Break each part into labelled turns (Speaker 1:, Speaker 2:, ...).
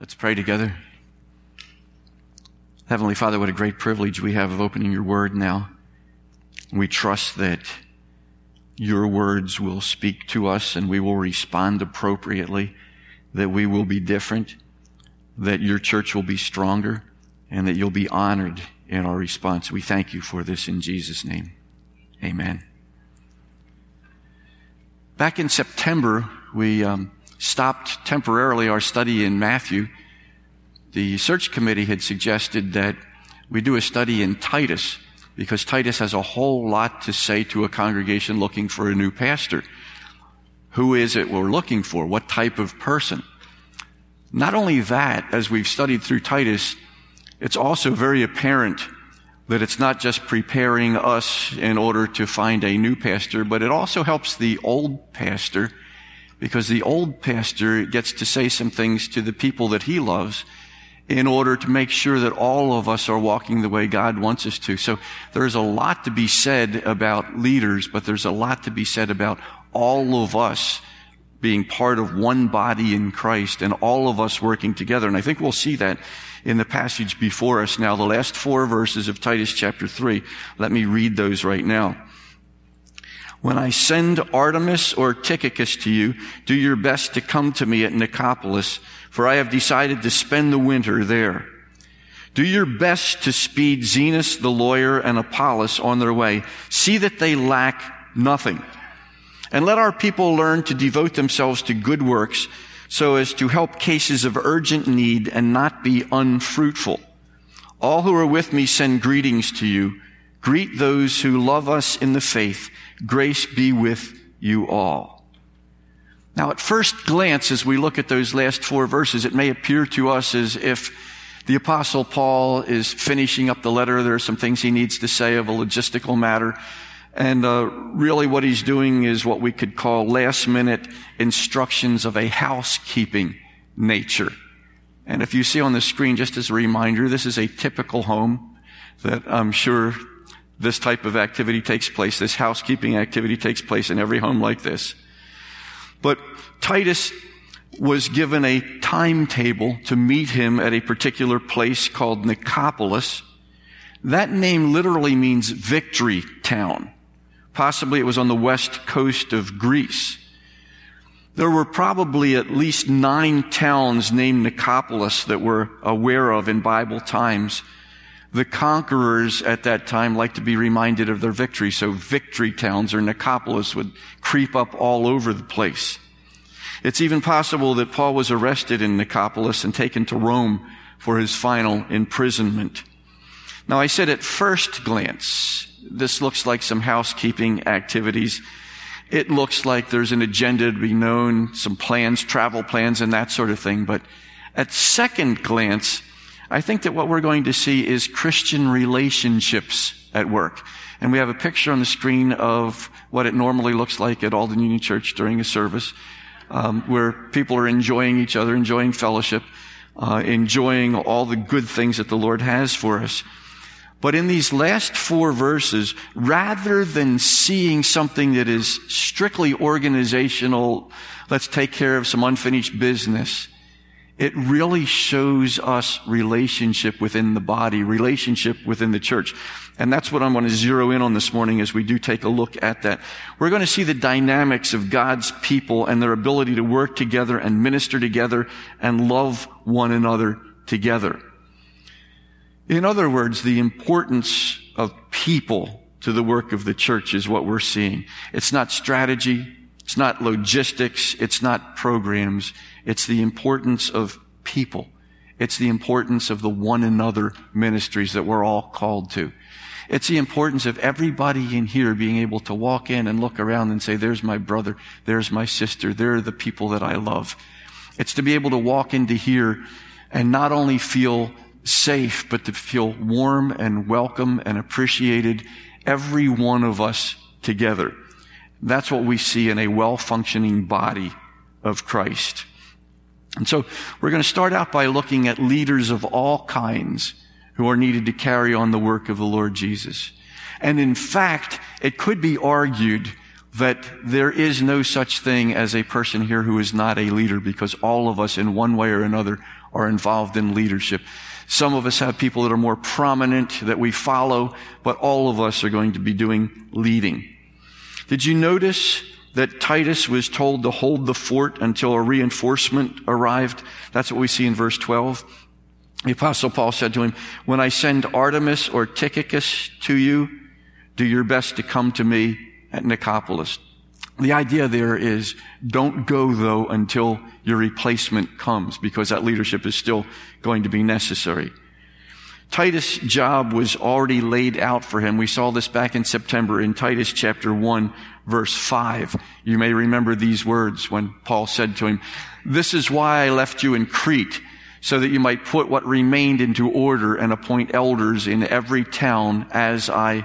Speaker 1: Let's pray together. Heavenly Father, what a great privilege we have of opening your word now. We trust that your words will speak to us and we will respond appropriately, that we will be different, that your church will be stronger, and that you'll be honored in our response. We thank you for this in Jesus' name. Amen. Back in September, we um, stopped temporarily our study in Matthew. The search committee had suggested that we do a study in Titus because Titus has a whole lot to say to a congregation looking for a new pastor. Who is it we're looking for? What type of person? Not only that, as we've studied through Titus, it's also very apparent that it's not just preparing us in order to find a new pastor, but it also helps the old pastor because the old pastor gets to say some things to the people that he loves in order to make sure that all of us are walking the way God wants us to. So there's a lot to be said about leaders, but there's a lot to be said about all of us being part of one body in Christ and all of us working together. And I think we'll see that in the passage before us now, the last four verses of Titus chapter 3. Let me read those right now. When I send Artemas or Tychicus to you, do your best to come to me at Nicopolis, for I have decided to spend the winter there. Do your best to speed Zenas the lawyer and Apollos on their way. See that they lack nothing. And let our people learn to devote themselves to good works so as to help cases of urgent need and not be unfruitful. All who are with me send greetings to you. Greet those who love us in the faith. Grace be with you all. Now, at first glance, as we look at those last four verses, it may appear to us as if the apostle Paul is finishing up the letter. There are some things he needs to say of a logistical matter. And uh, really what he's doing is what we could call last minute instructions of a housekeeping nature. And if you see on the screen, just as a reminder, this is a typical home that I'm sure this type of activity takes place. This housekeeping activity takes place in every home like this. But Titus was given a timetable to meet him at a particular place called Nicopolis. That name literally means victory town. Possibly it was on the west coast of Greece. There were probably at least nine towns named Nicopolis that we're aware of in Bible times. The conquerors at that time liked to be reminded of their victory, so victory towns or Nicopolis would creep up all over the place. It's even possible that Paul was arrested in Nicopolis and taken to Rome for his final imprisonment. Now I said at first glance, this looks like some housekeeping activities. It looks like there's an agenda to be known, some plans, travel plans and that sort of thing. But at second glance, I think that what we're going to see is Christian relationships at work. And we have a picture on the screen of what it normally looks like at Alden Union Church during a service, um, where people are enjoying each other, enjoying fellowship, uh, enjoying all the good things that the Lord has for us. But in these last four verses, rather than seeing something that is strictly organizational, let's take care of some unfinished business, it really shows us relationship within the body, relationship within the church. And that's what I'm going to zero in on this morning as we do take a look at that. We're going to see the dynamics of God's people and their ability to work together and minister together and love one another together. In other words, the importance of people to the work of the church is what we're seeing. It's not strategy. It's not logistics. It's not programs. It's the importance of people. It's the importance of the one another ministries that we're all called to. It's the importance of everybody in here being able to walk in and look around and say, there's my brother, there's my sister, they're the people that I love. It's to be able to walk into here and not only feel safe, but to feel warm and welcome and appreciated, every one of us together. That's what we see in a well-functioning body of Christ. And so we're going to start out by looking at leaders of all kinds who are needed to carry on the work of the Lord Jesus. And in fact, it could be argued that there is no such thing as a person here who is not a leader because all of us in one way or another are involved in leadership. Some of us have people that are more prominent that we follow, but all of us are going to be doing leading. Did you notice that Titus was told to hold the fort until a reinforcement arrived? That's what we see in verse 12. The apostle Paul said to him, when I send Artemas or Tychicus to you, do your best to come to me at Nicopolis. The idea there is don't go though until your replacement comes because that leadership is still going to be necessary. Titus' job was already laid out for him. We saw this back in September in Titus chapter 1 verse 5. You may remember these words when Paul said to him, This is why I left you in Crete, so that you might put what remained into order and appoint elders in every town as I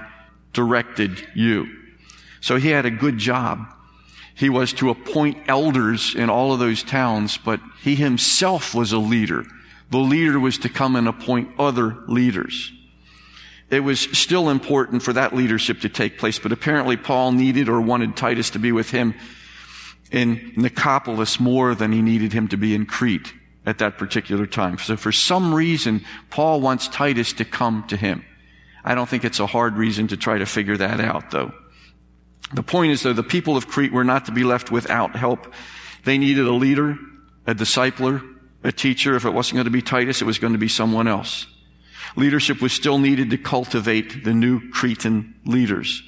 Speaker 1: directed you. So he had a good job. He was to appoint elders in all of those towns, but he himself was a leader. The leader was to come and appoint other leaders. It was still important for that leadership to take place, but apparently Paul needed or wanted Titus to be with him in Nicopolis more than he needed him to be in Crete at that particular time. So for some reason, Paul wants Titus to come to him. I don't think it's a hard reason to try to figure that out, though. The point is, though, the people of Crete were not to be left without help. They needed a leader, a discipler, a teacher. If it wasn't going to be Titus, it was going to be someone else. Leadership was still needed to cultivate the new Cretan leaders.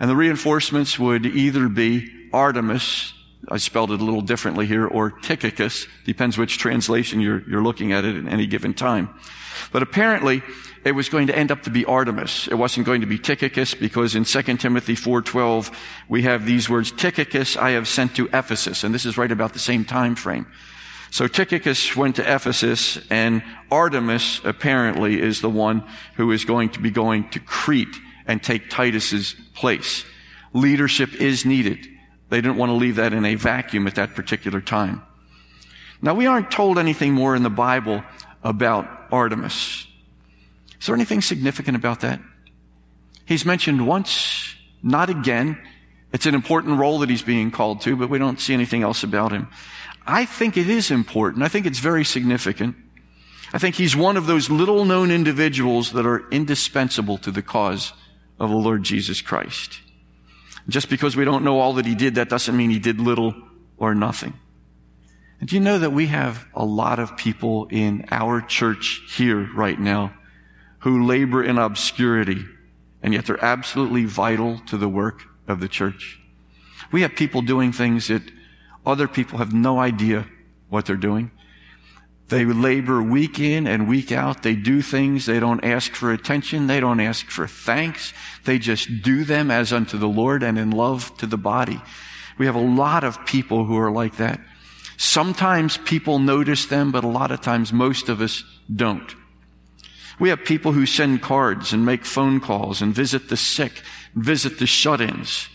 Speaker 1: And the reinforcements would either be Artemis, I spelled it a little differently here, or Tychicus, depends which translation you're, you're looking at it at any given time. But apparently, it was going to end up to be Artemis. It wasn't going to be Tychicus because in 2 Timothy 4:12 we have these words Tychicus I have sent to Ephesus and this is right about the same time frame. So Tychicus went to Ephesus and Artemas apparently is the one who is going to be going to Crete and take Titus's place. Leadership is needed. They didn't want to leave that in a vacuum at that particular time. Now we aren't told anything more in the Bible about Artemas. Is there anything significant about that? He's mentioned once, not again. It's an important role that he's being called to, but we don't see anything else about him. I think it is important. I think it's very significant. I think he's one of those little known individuals that are indispensable to the cause of the Lord Jesus Christ. Just because we don't know all that he did, that doesn't mean he did little or nothing. And do you know that we have a lot of people in our church here right now who labor in obscurity, and yet they're absolutely vital to the work of the church. We have people doing things that other people have no idea what they're doing. They labor week in and week out. They do things. They don't ask for attention. They don't ask for thanks. They just do them as unto the Lord and in love to the body. We have a lot of people who are like that. Sometimes people notice them, but a lot of times most of us don't. We have people who send cards and make phone calls and visit the sick, visit the shut-ins.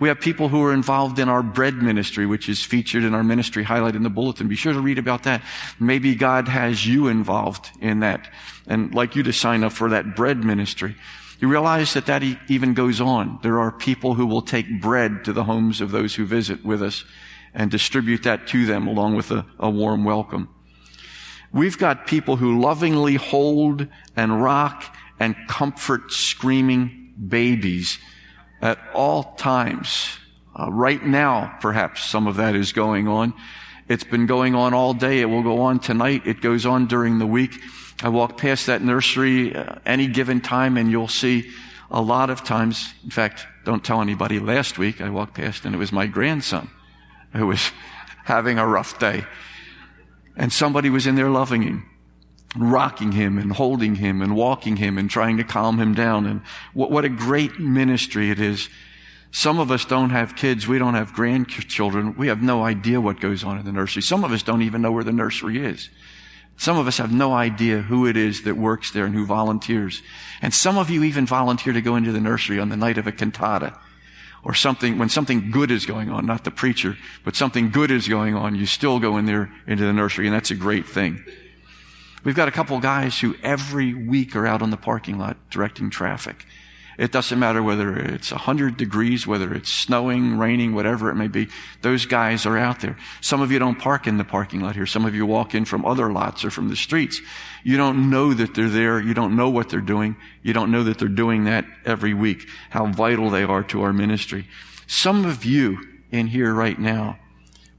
Speaker 1: We have people who are involved in our bread ministry, which is featured in our ministry highlight in the bulletin. Be sure to read about that. Maybe God has you involved in that and like you to sign up for that bread ministry. You realize that that even goes on. There are people who will take bread to the homes of those who visit with us and distribute that to them along with a, a warm welcome. We've got people who lovingly hold and rock and comfort screaming babies at all times. Uh, right now, perhaps some of that is going on. It's been going on all day. It will go on tonight. It goes on during the week. I walk past that nursery uh, any given time and you'll see a lot of times. In fact, don't tell anybody. Last week I walked past and it was my grandson who was having a rough day. And somebody was in there loving him, rocking him and holding him and walking him and trying to calm him down. And what, what a great ministry it is. Some of us don't have kids. We don't have grandchildren. We have no idea what goes on in the nursery. Some of us don't even know where the nursery is. Some of us have no idea who it is that works there and who volunteers. And some of you even volunteer to go into the nursery on the night of a cantata or something, when something good is going on, not the preacher, but something good is going on, you still go in there into the nursery, and that's a great thing. We've got a couple guys who every week are out on the parking lot directing traffic. It doesn't matter whether it's 100 degrees, whether it's snowing, raining, whatever it may be. Those guys are out there. Some of you don't park in the parking lot here. Some of you walk in from other lots or from the streets. You don't know that they're there. You don't know what they're doing. You don't know that they're doing that every week, how vital they are to our ministry. Some of you in here right now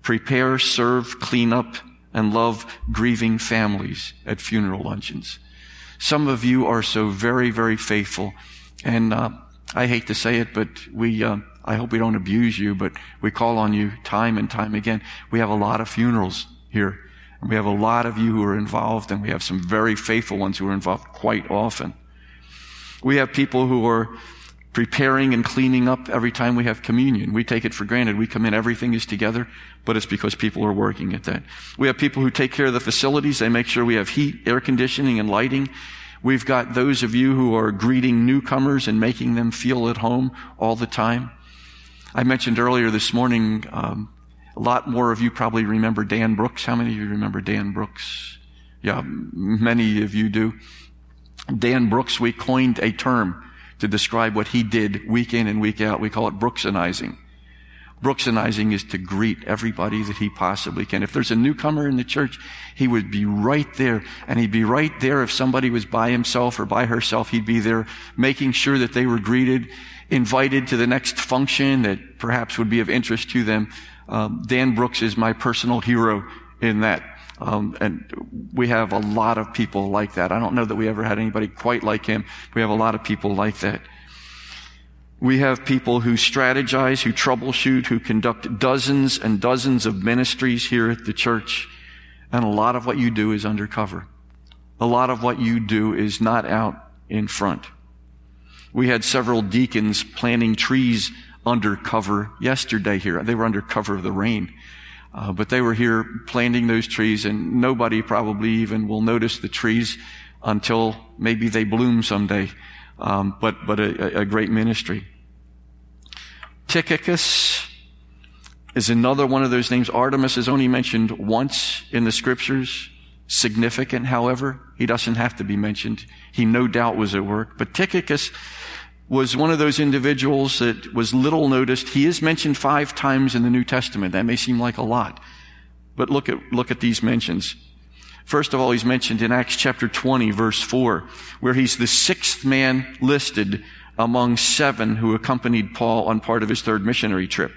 Speaker 1: prepare, serve, clean up, and love grieving families at funeral luncheons. Some of you are so very, very faithful and uh, I hate to say it, but we, uh, I hope we don't abuse you, but we call on you time and time again. We have a lot of funerals here. And we have a lot of you who are involved, and we have some very faithful ones who are involved quite often. We have people who are preparing and cleaning up every time we have communion. We take it for granted. We come in, everything is together, but it's because people are working at that. We have people who take care of the facilities. They make sure we have heat, air conditioning, and lighting. We've got those of you who are greeting newcomers and making them feel at home all the time. I mentioned earlier this morning, um, a lot more of you probably remember Dan Brooks. How many of you remember Dan Brooks? Yeah, many of you do. Dan Brooks, we coined a term to describe what he did week in and week out. We call it Brooksinizing. Brooksinizing is to greet everybody that he possibly can. If there's a newcomer in the church, he would be right there. And he'd be right there if somebody was by himself or by herself. He'd be there making sure that they were greeted, invited to the next function that perhaps would be of interest to them. Um, Dan Brooks is my personal hero in that. Um, and we have a lot of people like that. I don't know that we ever had anybody quite like him. We have a lot of people like that. We have people who strategize, who troubleshoot, who conduct dozens and dozens of ministries here at the church. And a lot of what you do is undercover. A lot of what you do is not out in front. We had several deacons planting trees undercover yesterday here. They were under cover of the rain. Uh, but they were here planting those trees and nobody probably even will notice the trees until maybe they bloom someday. Um, but, but a, a great ministry. Tychicus is another one of those names. Artemas is only mentioned once in the scriptures. Significant, however. He doesn't have to be mentioned. He no doubt was at work. But Tychicus was one of those individuals that was little noticed. He is mentioned five times in the New Testament. That may seem like a lot. But look at, look at these mentions. First of all, he's mentioned in Acts chapter 20, verse 4, where he's the sixth man listed among seven who accompanied Paul on part of his third missionary trip.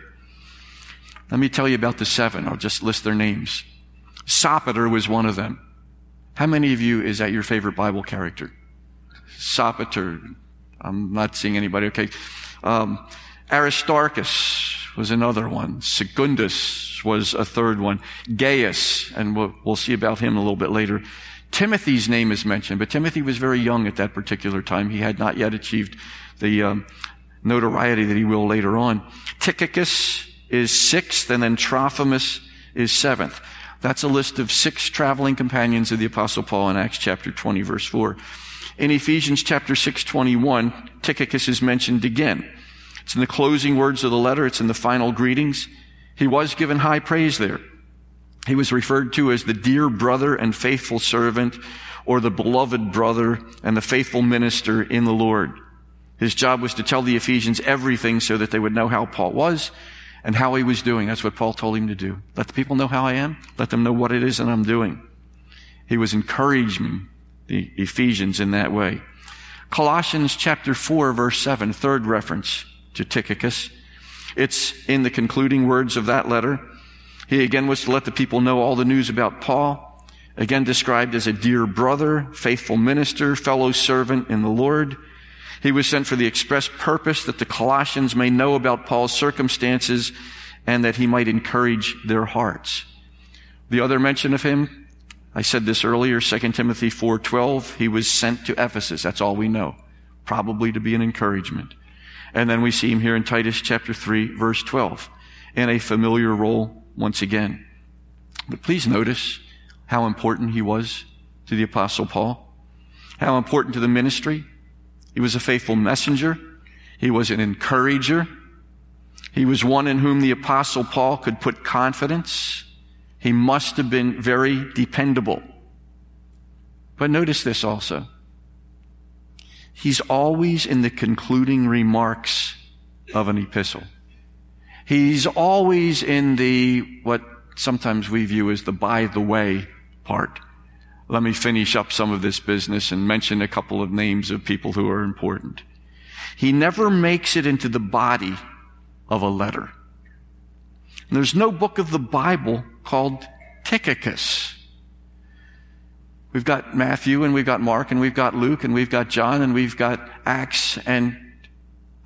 Speaker 1: Let me tell you about the seven. I'll just list their names. Sopater was one of them. How many of you is that your favorite Bible character? Sopater. I'm not seeing anybody. Okay. Um, Aristarchus was another one. Secundus was a third one. Gaius, and we'll, we'll see about him a little bit later. Timothy's name is mentioned, but Timothy was very young at that particular time. He had not yet achieved the um, notoriety that he will later on. Tychicus is sixth, and then Trophimus is seventh. That's a list of six traveling companions of the Apostle Paul in Acts chapter 20, verse 4. In Ephesians chapter 6, 21, Tychicus is mentioned again. It's in the closing words of the letter. It's in the final greetings. He was given high praise there. He was referred to as the dear brother and faithful servant or the beloved brother and the faithful minister in the Lord. His job was to tell the Ephesians everything so that they would know how Paul was and how he was doing. That's what Paul told him to do. Let the people know how I am. Let them know what it is that I'm doing. He was encouraging the Ephesians in that way. Colossians chapter 4 verse 7, third reference to Tychicus. It's in the concluding words of that letter. He again was to let the people know all the news about Paul, again described as a dear brother, faithful minister, fellow servant in the Lord. He was sent for the express purpose that the Colossians may know about Paul's circumstances and that he might encourage their hearts. The other mention of him, I said this earlier, 2 Timothy 4:12, he was sent to Ephesus. That's all we know. Probably to be an encouragement. And then we see him here in Titus chapter 3 verse 12 in a familiar role once again. But please notice how important he was to the apostle Paul, how important to the ministry, he was a faithful messenger. He was an encourager. He was one in whom the apostle Paul could put confidence. He must have been very dependable. But notice this also. He's always in the concluding remarks of an epistle. He's always in the, what sometimes we view as the by the way part. Let me finish up some of this business and mention a couple of names of people who are important. He never makes it into the body of a letter. And there's no book of the Bible called Tychicus. We've got Matthew and we've got Mark and we've got Luke and we've got John and we've got Acts and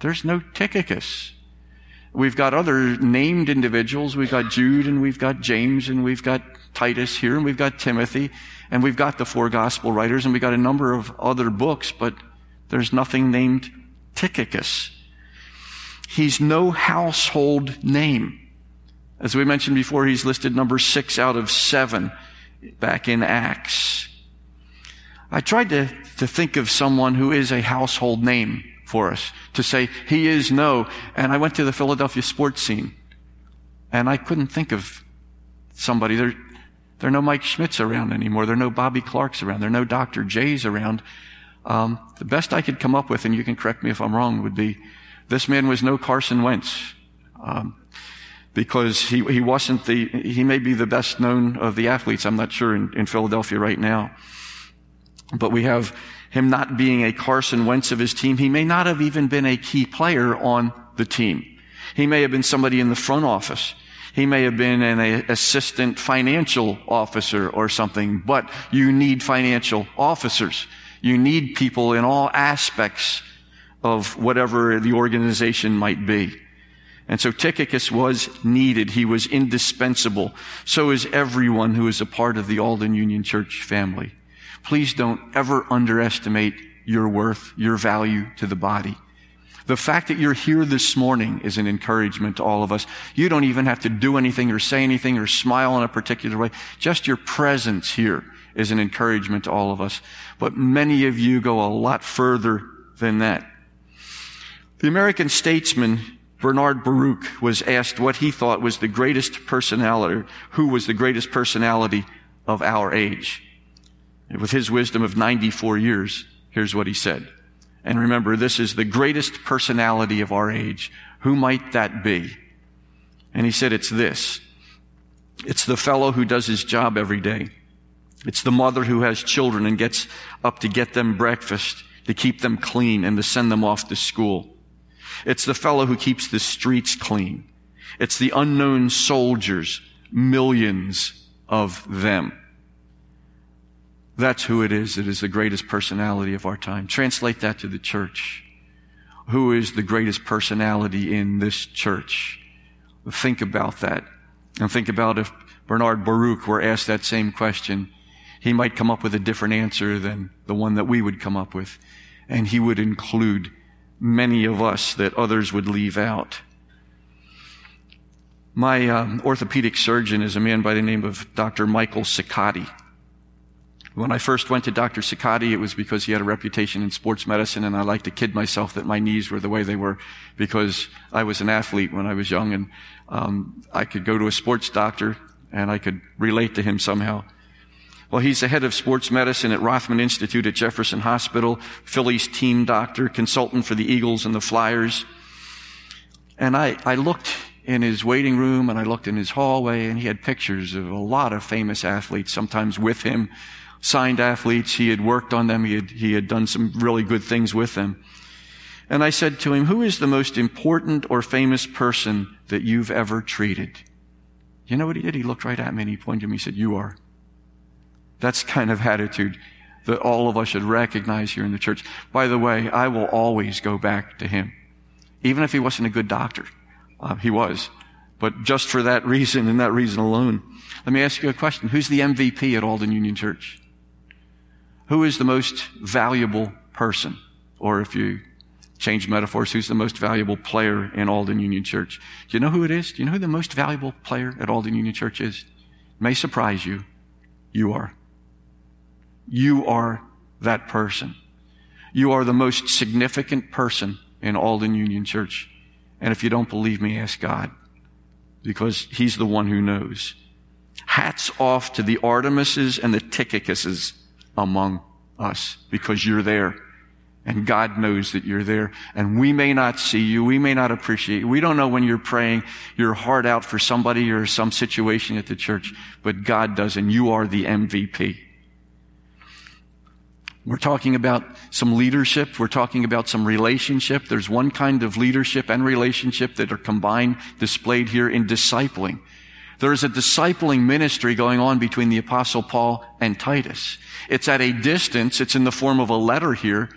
Speaker 1: there's no Tychicus. We've got other named individuals. We've got Jude and we've got James and we've got Titus here and we've got Timothy and we've got the four gospel writers and we've got a number of other books, but there's nothing named Tychicus. He's no household name. As we mentioned before, he's listed number six out of seven back in Acts. I tried to, to think of someone who is a household name for us to say he is no. And I went to the Philadelphia sports scene and I couldn't think of somebody. There, there are no Mike Schmidts around anymore. There are no Bobby Clarks around. There are no Dr. J's around. Um, the best I could come up with, and you can correct me if I'm wrong, would be this man was no Carson Wentz. Um, because he, he wasn't the, he may be the best known of the athletes, I'm not sure, in, in Philadelphia right now. But we have him not being a Carson Wentz of his team. He may not have even been a key player on the team. He may have been somebody in the front office. He may have been an assistant financial officer or something, but you need financial officers. You need people in all aspects of whatever the organization might be. And so Tychicus was needed. He was indispensable. So is everyone who is a part of the Alden Union Church family. Please don't ever underestimate your worth, your value to the body. The fact that you're here this morning is an encouragement to all of us. You don't even have to do anything or say anything or smile in a particular way. Just your presence here is an encouragement to all of us. But many of you go a lot further than that. The American statesman Bernard Baruch was asked what he thought was the greatest personality, who was the greatest personality of our age. With his wisdom of 94 years, here's what he said. And remember, this is the greatest personality of our age. Who might that be? And he said, it's this. It's the fellow who does his job every day. It's the mother who has children and gets up to get them breakfast, to keep them clean and to send them off to school. It's the fellow who keeps the streets clean. It's the unknown soldiers, millions of them. That's who it is. It is the greatest personality of our time. Translate that to the church. Who is the greatest personality in this church? Think about that. And think about if Bernard Baruch were asked that same question, he might come up with a different answer than the one that we would come up with. And he would include many of us that others would leave out. My um, orthopedic surgeon is a man by the name of Dr. Michael Ciccotti. When I first went to Dr. Ciccotti, it was because he had a reputation in sports medicine, and I like to kid myself that my knees were the way they were because I was an athlete when I was young, and um, I could go to a sports doctor and I could relate to him somehow. Well, he's the head of sports medicine at Rothman Institute at Jefferson Hospital, Phillies team doctor, consultant for the Eagles and the Flyers. And I, I looked in his waiting room and I looked in his hallway and he had pictures of a lot of famous athletes, sometimes with him, signed athletes. He had worked on them. He had, he had done some really good things with them. And I said to him, who is the most important or famous person that you've ever treated? You know what he did? He looked right at me and he pointed to me. He said, you are. That's kind of attitude that all of us should recognize here in the church. By the way, I will always go back to him. Even if he wasn't a good doctor. Uh, he was. But just for that reason and that reason alone. Let me ask you a question. Who's the MVP at Alden Union Church? Who is the most valuable person? Or if you change metaphors, who's the most valuable player in Alden Union Church? Do you know who it is? Do you know who the most valuable player at Alden Union Church is? It may surprise you. You are. You are that person. You are the most significant person in Alden Union Church. And if you don't believe me, ask God because he's the one who knows. Hats off to the Artemises and the Tychicuses among us because you're there And God knows that you're there. And we may not see you. We may not appreciate you. We don't know when you're praying your heart out for somebody or some situation at the church, but God does, and you are the MVP. We're talking about some leadership. We're talking about some relationship. There's one kind of leadership and relationship that are combined, displayed here in discipling. There is a discipling ministry going on between the apostle Paul and Titus. It's at a distance. It's in the form of a letter here,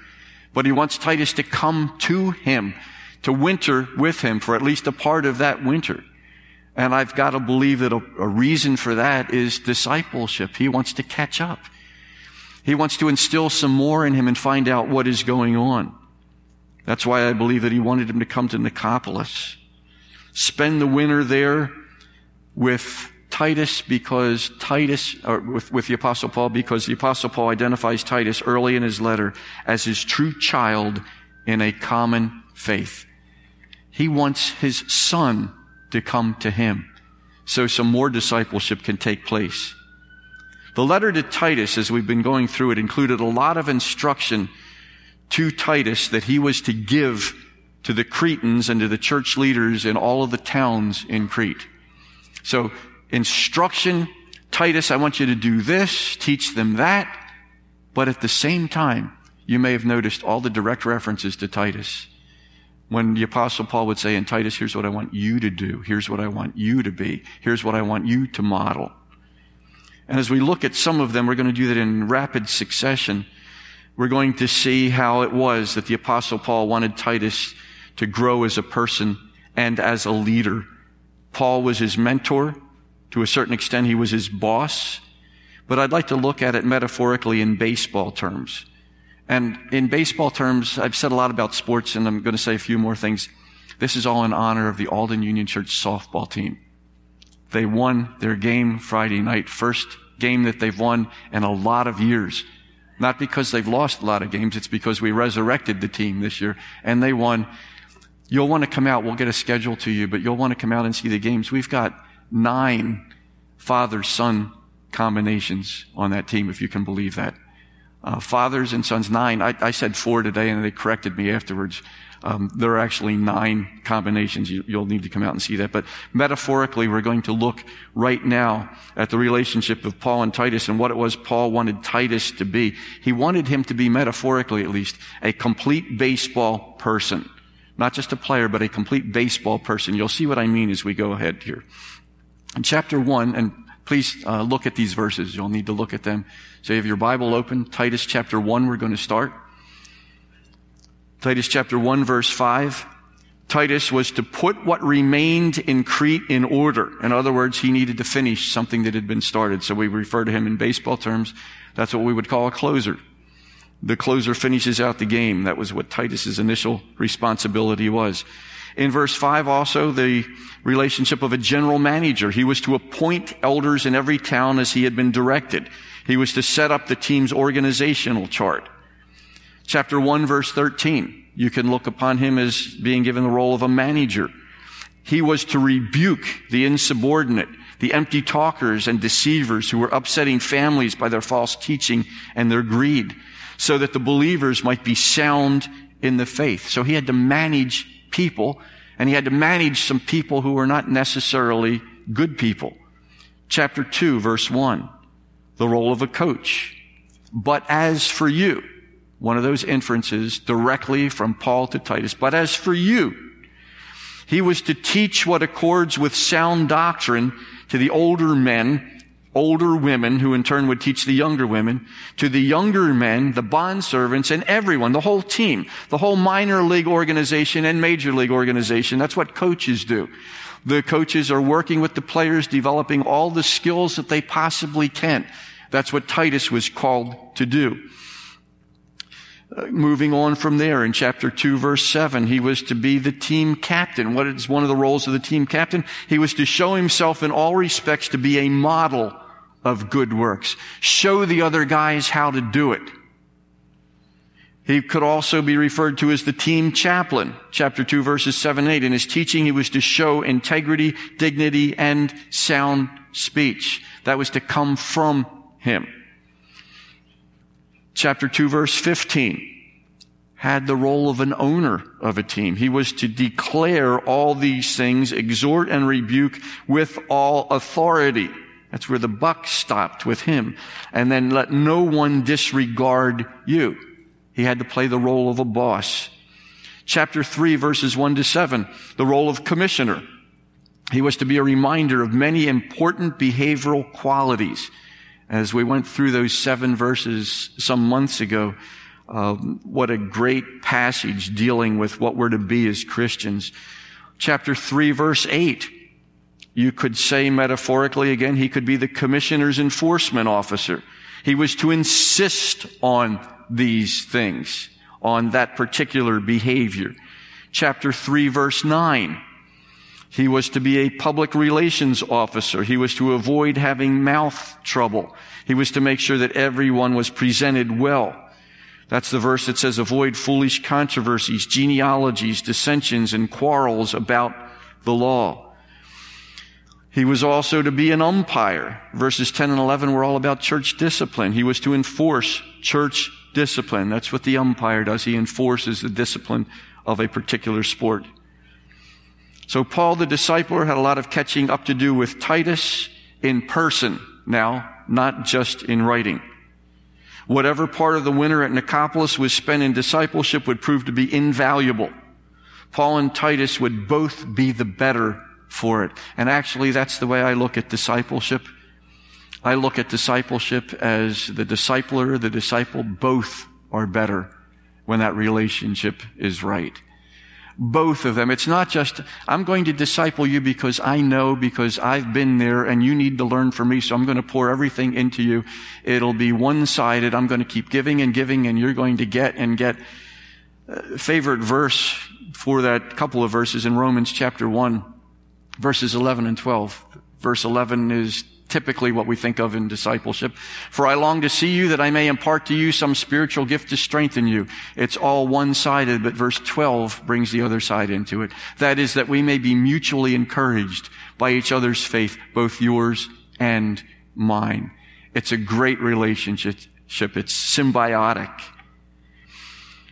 Speaker 1: but he wants Titus to come to him, to winter with him for at least a part of that winter. And I've got to believe that a, a reason for that is discipleship. He wants to catch up. He wants to instill some more in him and find out what is going on. That's why I believe that he wanted him to come to Nicopolis. Spend the winter there with Titus because Titus, or with, with the apostle Paul because the apostle Paul identifies Titus early in his letter as his true child in a common faith. He wants his son to come to him so some more discipleship can take place. The letter to Titus, as we've been going through it, included a lot of instruction to Titus that he was to give to the Cretans and to the church leaders in all of the towns in Crete. So instruction, Titus, I want you to do this, teach them that. But at the same time, you may have noticed all the direct references to Titus. When the apostle Paul would say in Titus, here's what I want you to do. Here's what I want you to be. Here's what I want you to model. And as we look at some of them, we're going to do that in rapid succession. We're going to see how it was that the apostle Paul wanted Titus to grow as a person and as a leader. Paul was his mentor. To a certain extent, he was his boss. But I'd like to look at it metaphorically in baseball terms. And in baseball terms, I've said a lot about sports and I'm going to say a few more things. This is all in honor of the Alden Union Church softball team. They won their game Friday night, first game that they've won in a lot of years. Not because they've lost a lot of games, it's because we resurrected the team this year and they won. You'll want to come out. We'll get a schedule to you, but you'll want to come out and see the games. We've got nine father son combinations on that team, if you can believe that. Uh, fathers and sons, nine. I, I, said four today and they corrected me afterwards. Um, there are actually nine combinations. You, will need to come out and see that. But metaphorically, we're going to look right now at the relationship of Paul and Titus and what it was Paul wanted Titus to be. He wanted him to be, metaphorically at least, a complete baseball person. Not just a player, but a complete baseball person. You'll see what I mean as we go ahead here. In chapter one, and please uh, look at these verses. You'll need to look at them. So you have your Bible open. Titus chapter one, we're going to start. Titus chapter 1 verse 5. Titus was to put what remained in Crete in order. In other words, he needed to finish something that had been started. So we refer to him in baseball terms. That's what we would call a closer. The closer finishes out the game. That was what Titus's initial responsibility was. In verse 5 also, the relationship of a general manager. He was to appoint elders in every town as he had been directed. He was to set up the team's organizational chart. Chapter 1 verse 13. You can look upon him as being given the role of a manager. He was to rebuke the insubordinate, the empty talkers and deceivers who were upsetting families by their false teaching and their greed so that the believers might be sound in the faith. So he had to manage people and he had to manage some people who were not necessarily good people. Chapter 2 verse 1. The role of a coach. But as for you, one of those inferences directly from Paul to Titus. But as for you, he was to teach what accords with sound doctrine to the older men, older women, who in turn would teach the younger women, to the younger men, the bond servants, and everyone, the whole team, the whole minor league organization and major league organization. That's what coaches do. The coaches are working with the players, developing all the skills that they possibly can. That's what Titus was called to do. Moving on from there in chapter 2 verse 7, he was to be the team captain. What is one of the roles of the team captain? He was to show himself in all respects to be a model of good works. Show the other guys how to do it. He could also be referred to as the team chaplain. Chapter 2 verses 7 8. In his teaching, he was to show integrity, dignity, and sound speech. That was to come from him chapter 2 verse 15. had the role of an owner of a team. He was to declare all these things, exhort and rebuke with all authority. That's where the buck stopped with him. And then let no one disregard you. He had to play the role of a boss. Chapter 3 verses 1 to 7, the role of commissioner. He was to be a reminder of many important behavioral qualities. As we went through those seven verses some months ago, um, what a great passage dealing with what we're to be as Christians. Chapter 3, verse 8. You could say metaphorically again, he could be the commissioner's enforcement officer. He was to insist on these things, on that particular behavior. Chapter 3, verse 9. He was to be a public relations officer. He was to avoid having mouth trouble. He was to make sure that everyone was presented well. That's the verse that says, avoid foolish controversies, genealogies, dissensions, and quarrels about the law. He was also to be an umpire. Verses 10 and 11 were all about church discipline. He was to enforce church discipline. That's what the umpire does. He enforces the discipline of a particular sport. So Paul the discipler had a lot of catching up to do with Titus in person now, not just in writing. Whatever part of the winter at Nicopolis was spent in discipleship would prove to be invaluable. Paul and Titus would both be the better for it. And actually, that's the way I look at discipleship. I look at discipleship as the discipler, the disciple, both are better when that relationship is right both of them. It's not just, I'm going to disciple you because I know, because I've been there and you need to learn from me, so I'm going to pour everything into you. It'll be one-sided. I'm going to keep giving and giving and you're going to get and get. Uh, favorite verse for that couple of verses in Romans chapter 1, verses 11 and 12. Verse 11 is typically what we think of in discipleship. For I long to see you that I may impart to you some spiritual gift to strengthen you. It's all one-sided, but verse 12 brings the other side into it. That is that we may be mutually encouraged by each other's faith, both yours and mine. It's a great relationship. It's symbiotic.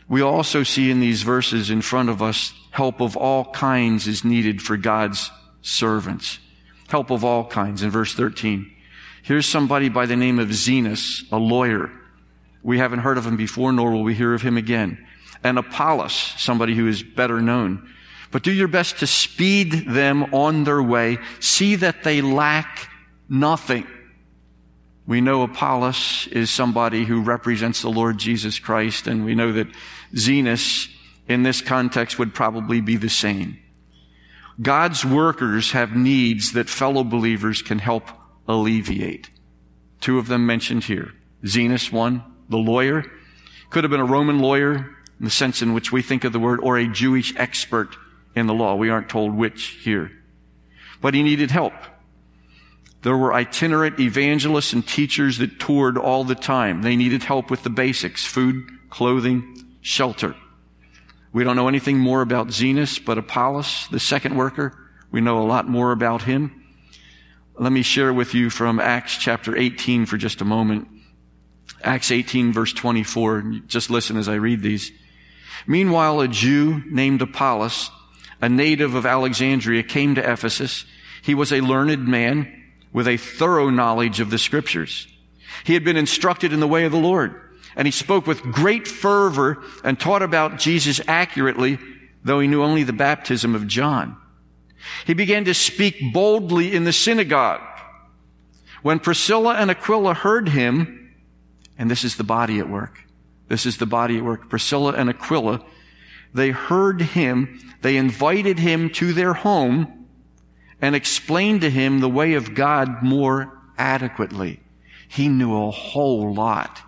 Speaker 1: We also see in these verses in front of us help of all kinds is needed for God's servants help of all kinds in verse 13. Here's somebody by the name of Zenas, a lawyer. We haven't heard of him before, nor will we hear of him again. And Apollos, somebody who is better known. But do your best to speed them on their way. See that they lack nothing. We know Apollos is somebody who represents the Lord Jesus Christ, and we know that Zenas in this context would probably be the same. God's workers have needs that fellow believers can help alleviate. Two of them mentioned here. Zenas, one, the lawyer, could have been a Roman lawyer in the sense in which we think of the word, or a Jewish expert in the law. We aren't told which here. But he needed help. There were itinerant evangelists and teachers that toured all the time. They needed help with the basics, food, clothing, shelter. We don't know anything more about Zenas, but Apollos, the second worker, we know a lot more about him. Let me share with you from Acts chapter 18 for just a moment. Acts 18 verse 24. Just listen as I read these. Meanwhile, a Jew named Apollos, a native of Alexandria, came to Ephesus. He was a learned man with a thorough knowledge of the scriptures. He had been instructed in the way of the Lord and he spoke with great fervor and taught about Jesus accurately, though he knew only the baptism of John. He began to speak boldly in the synagogue. When Priscilla and Aquila heard him, and this is the body at work, this is the body at work, Priscilla and Aquila, they heard him, they invited him to their home and explained to him the way of God more adequately. He knew a whole lot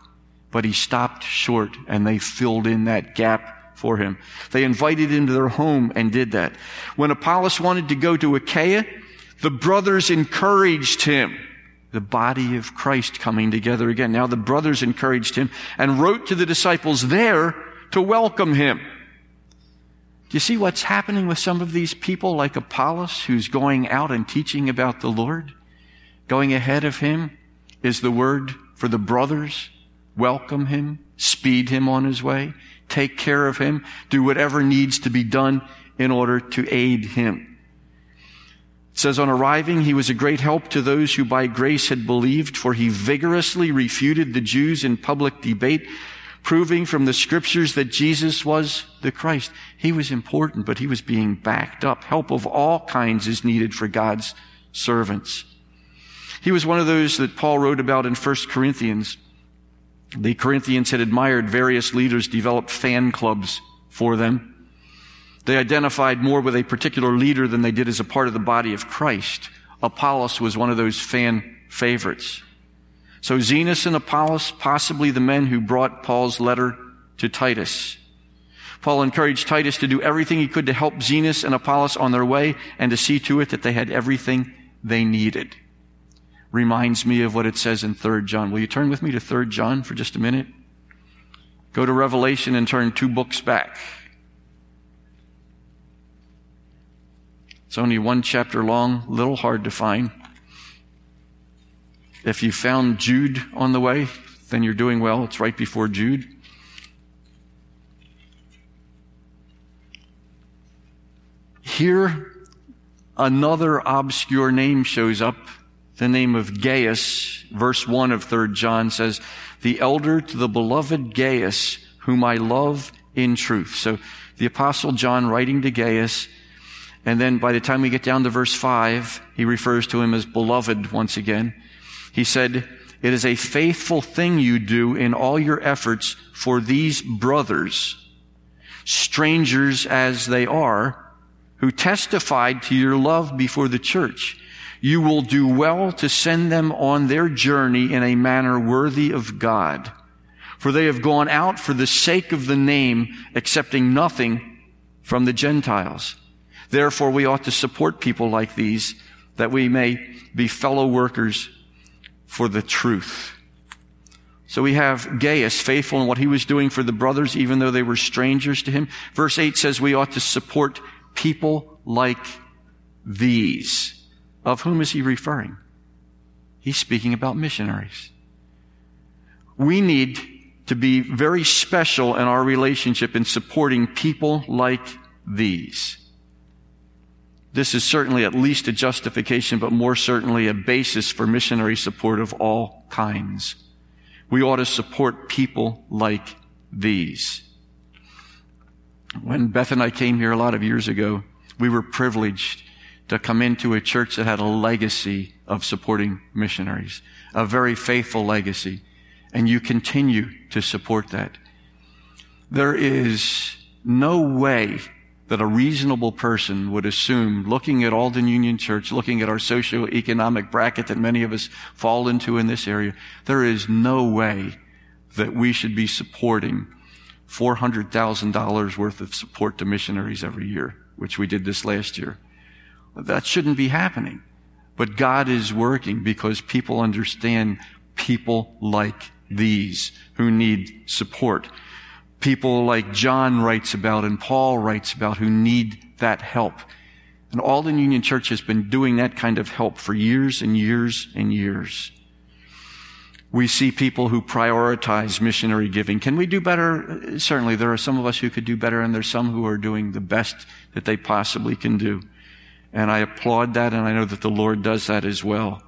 Speaker 1: but he stopped short and they filled in that gap for him. They invited him to their home and did that. When Apollos wanted to go to Achaia, the brothers encouraged him. The body of Christ coming together again. Now the brothers encouraged him and wrote to the disciples there to welcome him. Do you see what's happening with some of these people like Apollos who's going out and teaching about the Lord? Going ahead of him is the word for the brothers welcome him, speed him on his way, take care of him, do whatever needs to be done in order to aid him. It says, on arriving, he was a great help to those who by grace had believed, for he vigorously refuted the Jews in public debate, proving from the scriptures that Jesus was the Christ. He was important, but he was being backed up. Help of all kinds is needed for God's servants. He was one of those that Paul wrote about in 1 Corinthians. The Corinthians had admired various leaders, developed fan clubs for them. They identified more with a particular leader than they did as a part of the body of Christ. Apollos was one of those fan favorites. So Zenas and Apollos, possibly the men who brought Paul's letter to Titus. Paul encouraged Titus to do everything he could to help Zenas and Apollos on their way and to see to it that they had everything they needed. Reminds me of what it says in 3 John. Will you turn with me to 3 John for just a minute? Go to Revelation and turn two books back. It's only one chapter long, little hard to find. If you found Jude on the way, then you're doing well. It's right before Jude. Here, another obscure name shows up. The name of Gaius, verse 1 of 3 John says, the elder to the beloved Gaius, whom I love in truth. So the apostle John writing to Gaius and then by the time we get down to verse 5, he refers to him as beloved once again. He said, It is a faithful thing you do in all your efforts for these brothers, strangers as they are, who testified to your love before the church. You will do well to send them on their journey in a manner worthy of God. For they have gone out for the sake of the name, accepting nothing from the Gentiles. Therefore, we ought to support people like these that we may be fellow workers for the truth. So we have Gaius faithful in what he was doing for the brothers, even though they were strangers to him. Verse 8 says we ought to support people like these. Of whom is he referring? He's speaking about missionaries. We need to be very special in our relationship in supporting people like these. This is certainly at least a justification, but more certainly a basis for missionary support of all kinds. We ought to support people like these. When Beth and I came here a lot of years ago, we were privileged to come into a church that had a legacy of supporting missionaries, a very faithful legacy, and you continue to support that. There is no way that a reasonable person would assume, looking at Alden Union Church, looking at our socioeconomic bracket that many of us fall into in this area, there is no way that we should be supporting $400,000 worth of support to missionaries every year, which we did this last year. That shouldn't be happening. But God is working because people understand people like these who need support people like John writes about and Paul writes about who need that help. And Alden Union Church has been doing that kind of help for years and years and years. We see people who prioritize missionary giving. Can we do better? Certainly, there are some of us who could do better, and there's some who are doing the best that they possibly can do. And I applaud that, and I know that the Lord does that as well.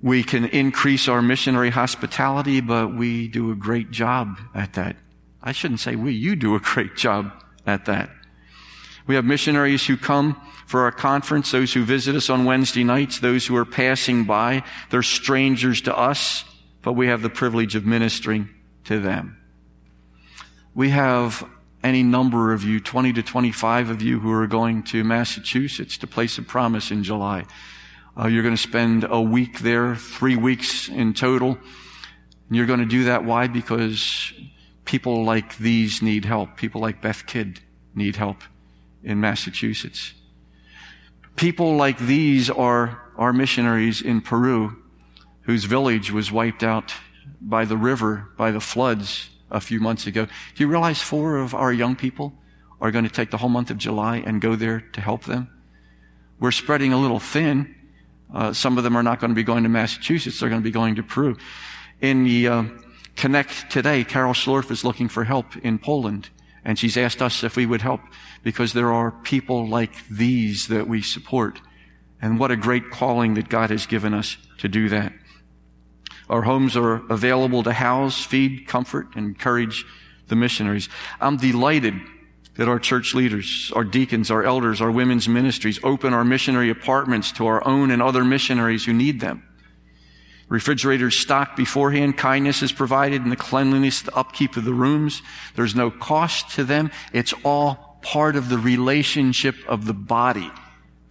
Speaker 1: We can increase our missionary hospitality, but we do a great job at that. I shouldn't say we, you do a great job at that. We have missionaries who come for our conference, those who visit us on Wednesday nights, those who are passing by. They're strangers to us, but we have the privilege of ministering to them. We have any number of you, 20 to 25 of you who are going to Massachusetts to Place of Promise in July. Uh, you're going to spend a week there, three weeks in total. And you're going to do that. Why? Because people like these need help. People like Beth Kidd need help in Massachusetts. People like these are our missionaries in Peru, whose village was wiped out by the river, by the floods a few months ago. Do you realize four of our young people are going to take the whole month of July and go there to help them? We're spreading a little thin uh, some of them are not going to be going to Massachusetts, they're going to be going to Peru. In the uh, Connect today, Carol Schlorf is looking for help in Poland, and she's asked us if we would help because there are people like these that we support. And what a great calling that God has given us to do that. Our homes are available to house, feed, comfort, and encourage the missionaries. I'm delighted that our church leaders, our deacons, our elders, our women's ministries open our missionary apartments to our own and other missionaries who need them. Refrigerators stocked beforehand. Kindness is provided and the cleanliness, the upkeep of the rooms. There's no cost to them. It's all part of the relationship of the body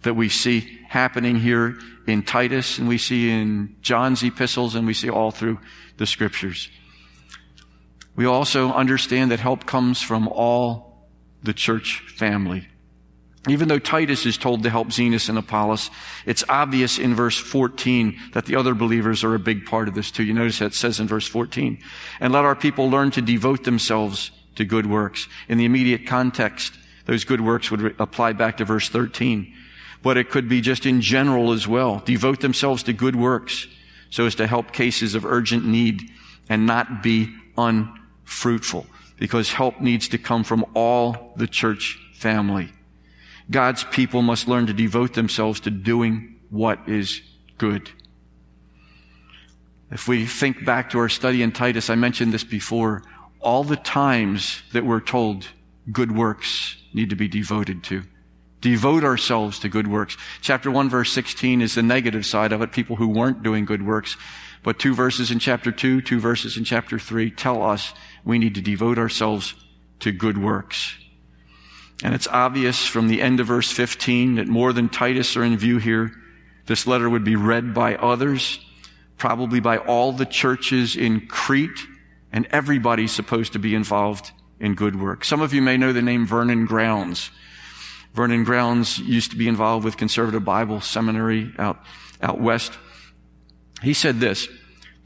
Speaker 1: that we see happening here in Titus and we see in John's epistles and we see all through the scriptures. We also understand that help comes from all the church family. Even though Titus is told to help Zenas and Apollos, it's obvious in verse 14 that the other believers are a big part of this too. You notice that says in verse 14, and let our people learn to devote themselves to good works. In the immediate context, those good works would apply back to verse 13. But it could be just in general as well. Devote themselves to good works so as to help cases of urgent need and not be unfruitful because help needs to come from all the church family. God's people must learn to devote themselves to doing what is good. If we think back to our study in Titus, I mentioned this before, all the times that we're told good works need to be devoted to. Devote ourselves to good works. Chapter 1 verse 16 is the negative side of it, people who weren't doing good works. But two verses in chapter 2, two verses in chapter 3 tell us we need to devote ourselves to good works. And it's obvious from the end of verse 15 that more than Titus are in view here. This letter would be read by others, probably by all the churches in Crete, and everybody's supposed to be involved in good work. Some of you may know the name Vernon Grounds. Vernon Grounds used to be involved with Conservative Bible Seminary out, out west. He said this,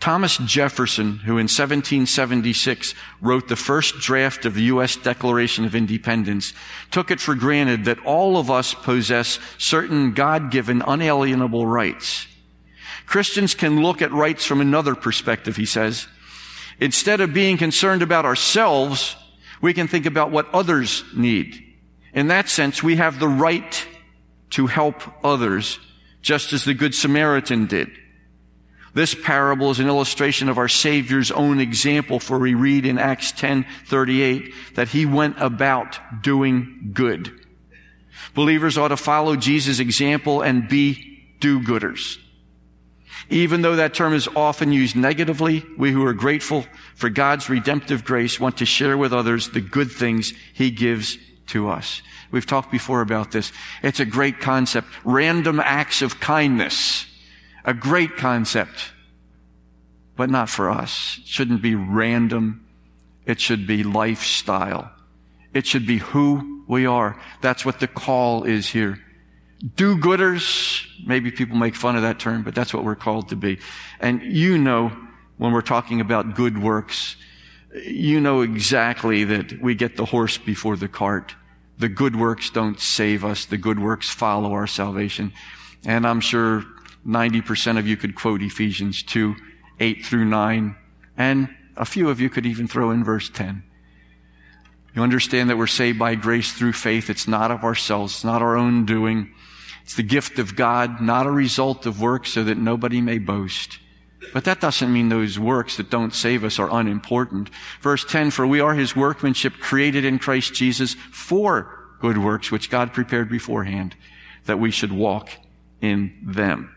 Speaker 1: Thomas Jefferson, who in 1776 wrote the first draft of the U.S. Declaration of Independence, took it for granted that all of us possess certain God-given unalienable rights. Christians can look at rights from another perspective, he says. Instead of being concerned about ourselves, we can think about what others need. In that sense, we have the right to help others, just as the Good Samaritan did. This parable is an illustration of our Savior's own example, for we read in Acts 10:38 that he went about doing good. Believers ought to follow Jesus' example and be do-gooders. Even though that term is often used negatively, we who are grateful for God's redemptive grace want to share with others the good things he gives to us. We've talked before about this. It's a great concept. Random acts of kindness a great concept, but not for us. It shouldn't be random. It should be lifestyle. It should be who we are. That's what the call is here. Do-gooders, maybe people make fun of that term, but that's what we're called to be. And you know, when we're talking about good works, you know exactly that we get the horse before the cart. The good works don't save us. The good works follow our salvation. And I'm sure 90% of you could quote Ephesians 2, 8 through 9, and a few of you could even throw in verse 10. You understand that we're saved by grace through faith. It's not of ourselves. It's not our own doing. It's the gift of God, not a result of work so that nobody may boast. But that doesn't mean those works that don't save us are unimportant. Verse 10, for we are his workmanship created in Christ Jesus for good works, which God prepared beforehand that we should walk in them.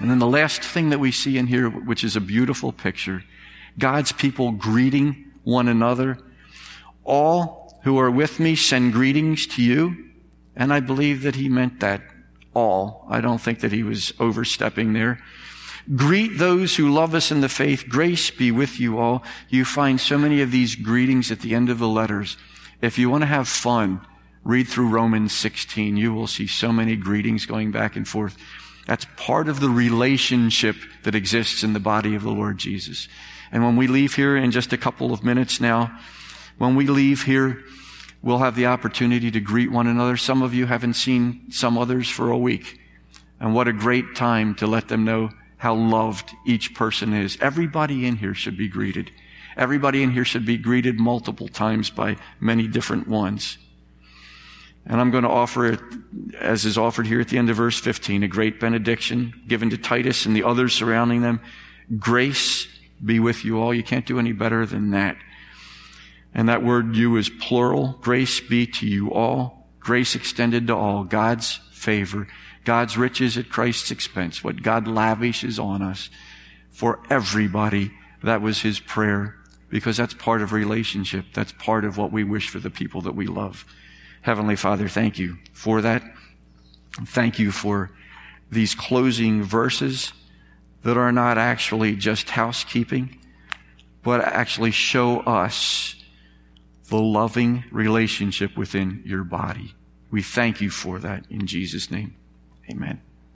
Speaker 1: And then the last thing that we see in here, which is a beautiful picture, God's people greeting one another. All who are with me send greetings to you. And I believe that he meant that all. I don't think that he was overstepping there. Greet those who love us in the faith. Grace be with you all. You find so many of these greetings at the end of the letters. If you want to have fun, read through Romans 16. You will see so many greetings going back and forth. That's part of the relationship that exists in the body of the Lord Jesus. And when we leave here in just a couple of minutes now, when we leave here, we'll have the opportunity to greet one another. Some of you haven't seen some others for a week. And what a great time to let them know how loved each person is. Everybody in here should be greeted. Everybody in here should be greeted multiple times by many different ones. And I'm going to offer it, as is offered here at the end of verse 15, a great benediction given to Titus and the others surrounding them. Grace be with you all. You can't do any better than that. And that word you is plural. Grace be to you all. Grace extended to all. God's favor. God's riches at Christ's expense. What God lavishes on us for everybody. That was his prayer because that's part of relationship. That's part of what we wish for the people that we love. Heavenly Father, thank you for that. Thank you for these closing verses that are not actually just housekeeping, but actually show us the loving relationship within your body. We thank you for that in Jesus' name. Amen.